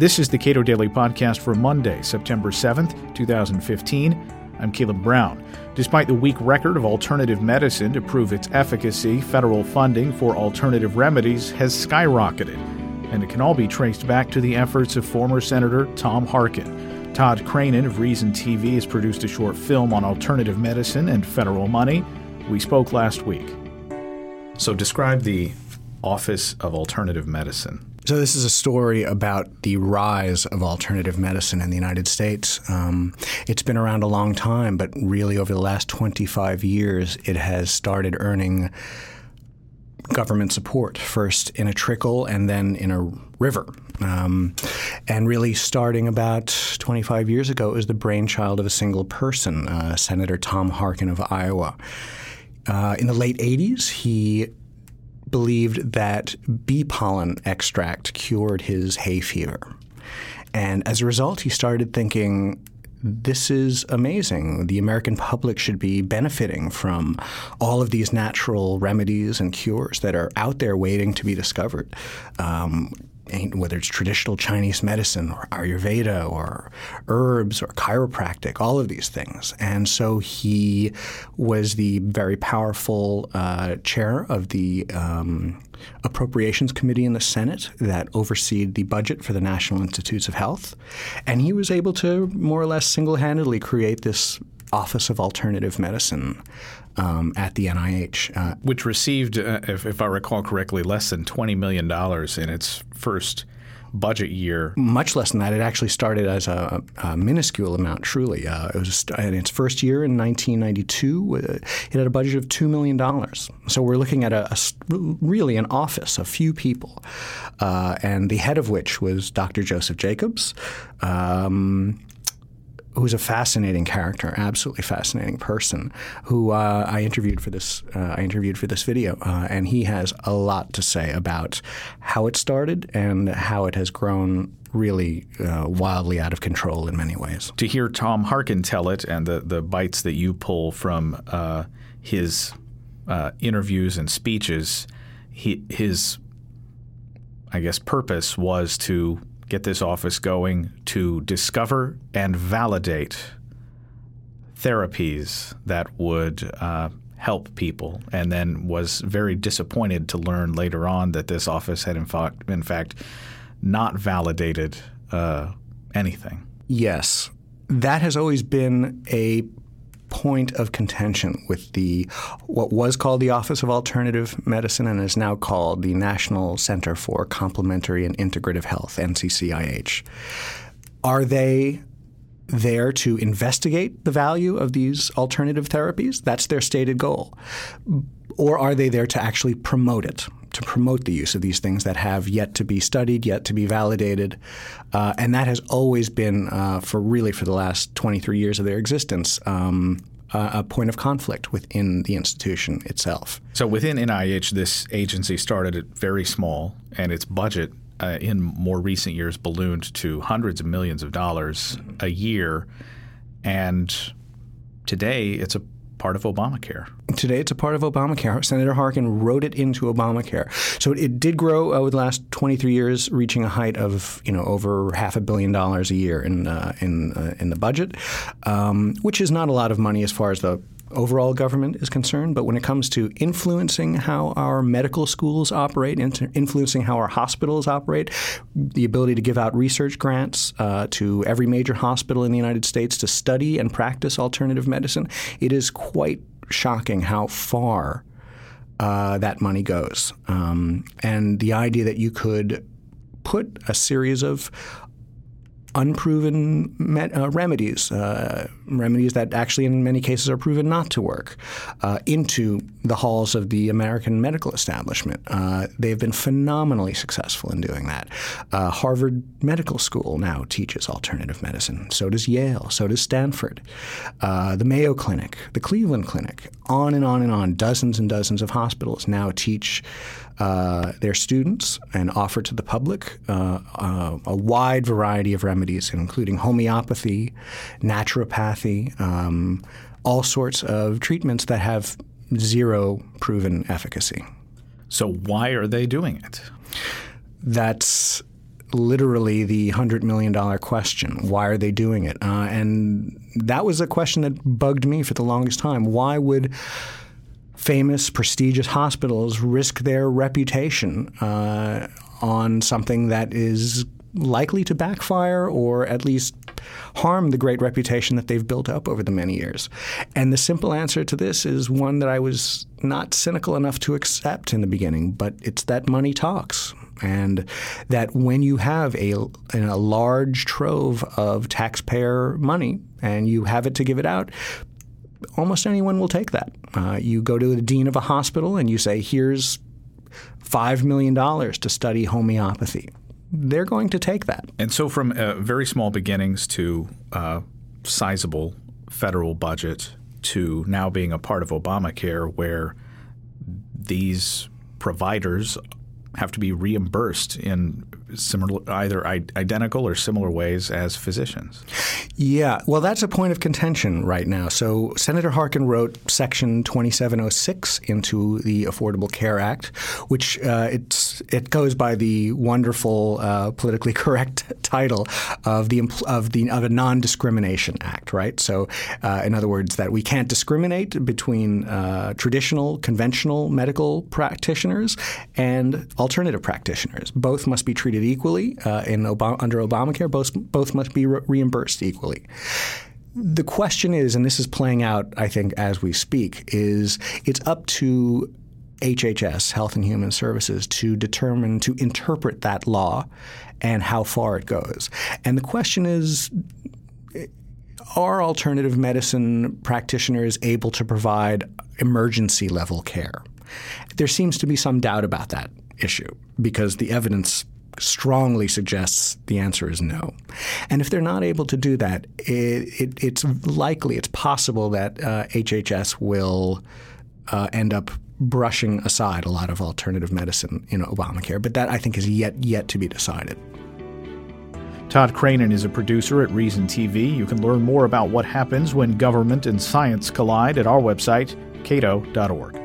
This is the Cato Daily Podcast for Monday, September 7th, 2015. I'm Caleb Brown. Despite the weak record of alternative medicine to prove its efficacy, federal funding for alternative remedies has skyrocketed, and it can all be traced back to the efforts of former Senator Tom Harkin. Todd Krainin of Reason TV has produced a short film on alternative medicine and federal money. We spoke last week. So, describe the Office of Alternative Medicine. So, this is a story about the rise of alternative medicine in the United States. Um, it's been around a long time, but really over the last 25 years, it has started earning government support, first in a trickle and then in a river. Um, and really, starting about 25 years ago, it was the brainchild of a single person, uh, Senator Tom Harkin of Iowa. Uh, in the late 80s, he believed that bee pollen extract cured his hay fever. And as a result, he started thinking, this is amazing. The American public should be benefiting from all of these natural remedies and cures that are out there waiting to be discovered. Um, whether it's traditional Chinese medicine or Ayurveda or herbs or chiropractic, all of these things. And so he was the very powerful uh, chair of the um, Appropriations Committee in the Senate that overseed the budget for the National Institutes of Health. And he was able to more or less single handedly create this Office of Alternative Medicine um, at the NIH. Uh, Which received, uh, if, if, I recall correctly, less than $20 million in its first budget year. Much less than that. It actually started as a, a minuscule amount, truly. Uh, it was in its first year in 1992, uh, it had a budget of $2 million. So we're looking at a, a really an office, a few people, uh, and the head of which was Dr. Joseph Jacobs. Um, who's a fascinating character, absolutely fascinating person, who uh, I interviewed for this. Uh, I interviewed for this video, uh, and he has a lot to say about how it started and how it has grown really uh, wildly out of control in many ways. To hear Tom Harkin tell it, and the the bites that you pull from uh, his uh, interviews and speeches, he, his I guess purpose was to get this office going to discover and validate therapies that would uh, help people, and then was very disappointed to learn later on that this office had in fact, in fact not validated uh, anything. Yes, that has always been a point of contention with the what was called the Office of Alternative Medicine and is now called the National Center for Complementary and Integrative Health (NCCIH). Are they there to investigate the value of these alternative therapies? That's their stated goal. Or are they there to actually promote it? To promote the use of these things that have yet to be studied, yet to be validated, uh, and that has always been uh, for really for the last 23 years of their existence. Um, a point of conflict within the institution itself. So within NIH, this agency started at very small, and its budget uh, in more recent years ballooned to hundreds of millions of dollars a year. And today, it's a part of Obamacare. Today, it's a part of Obamacare. Senator Harkin wrote it into Obamacare. So it did grow over the last 23 years, reaching a height of you know over half a billion dollars a year in uh, in uh, in the budget, um, which is not a lot of money as far as the overall government is concerned, but when it comes to influencing how our medical schools operate, influencing how our hospitals operate, the ability to give out research grants uh, to every major hospital in the United States to study and practice alternative medicine, it is quite shocking how far uh, that money goes. Um, and the idea that you could put a series of unproven met, uh, remedies, uh, remedies that actually in many cases are proven not to work, uh, into the halls of the American medical establishment. Uh, they've been phenomenally successful in doing that. Uh, Harvard Medical School now teaches alternative medicine. So does Yale. So does Stanford. Uh, the Mayo Clinic, the Cleveland Clinic, on and on and on. Dozens and dozens of hospitals now teach their students and offer to the public a wide variety of remedies, including homeopathy, naturopathy, um, all sorts of treatments that have zero proven efficacy. So, why are they doing it? That's literally the $100 million question. Why are they doing it? Uh, and that was a question that bugged me for the longest time. Why would famous, prestigious hospitals risk their reputation uh, on something that is likely to backfire or at least harm the great reputation that they've built up over the many years? And the simple answer to this is one that I was not cynical enough to accept in the beginning, but it's that money talks. And that when you have a, a large trove of taxpayer money and you have it to give it out, almost anyone will take that. Uh, you go to the dean of a hospital and you say, here's $5 million to study homeopathy they're going to take that. And so, from uh, very small beginnings to uh, sizable federal budget to now being a part of Obamacare, where these providers have to be reimbursed in similar, either identical or similar ways as physicians. Yeah, well, that's a point of contention right now. So Senator Harkin wrote Section 2706 into the Affordable Care Act, which uh, it's it goes by the wonderful, uh, politically correct title of the of the of a non-discrimination act, right? So, uh, in other words, that we can't discriminate between uh, traditional, conventional medical practitioners and alternative practitioners. Both must be treated treated equally uh, in under Obamacare. Both both must be re- reimbursed equally. The question is, and this is playing out, I think, as we speak, is it's up to HHS, Health and Human Services, to determine, to interpret that law and how far it goes. And the question is are alternative medicine practitioners able to provide emergency level care? There seems to be some doubt about that issue because the evidence strongly suggests the answer is no. And if they're not able to do that, it, it, it's likely, it's possible that uh, HHS will uh, end up brushing aside a lot of alternative medicine in Obamacare. But that, I think, is yet yet to be decided. Todd Krainin is a producer at Reason TV. You can learn more about what happens when government and science collide at our website, cato.org.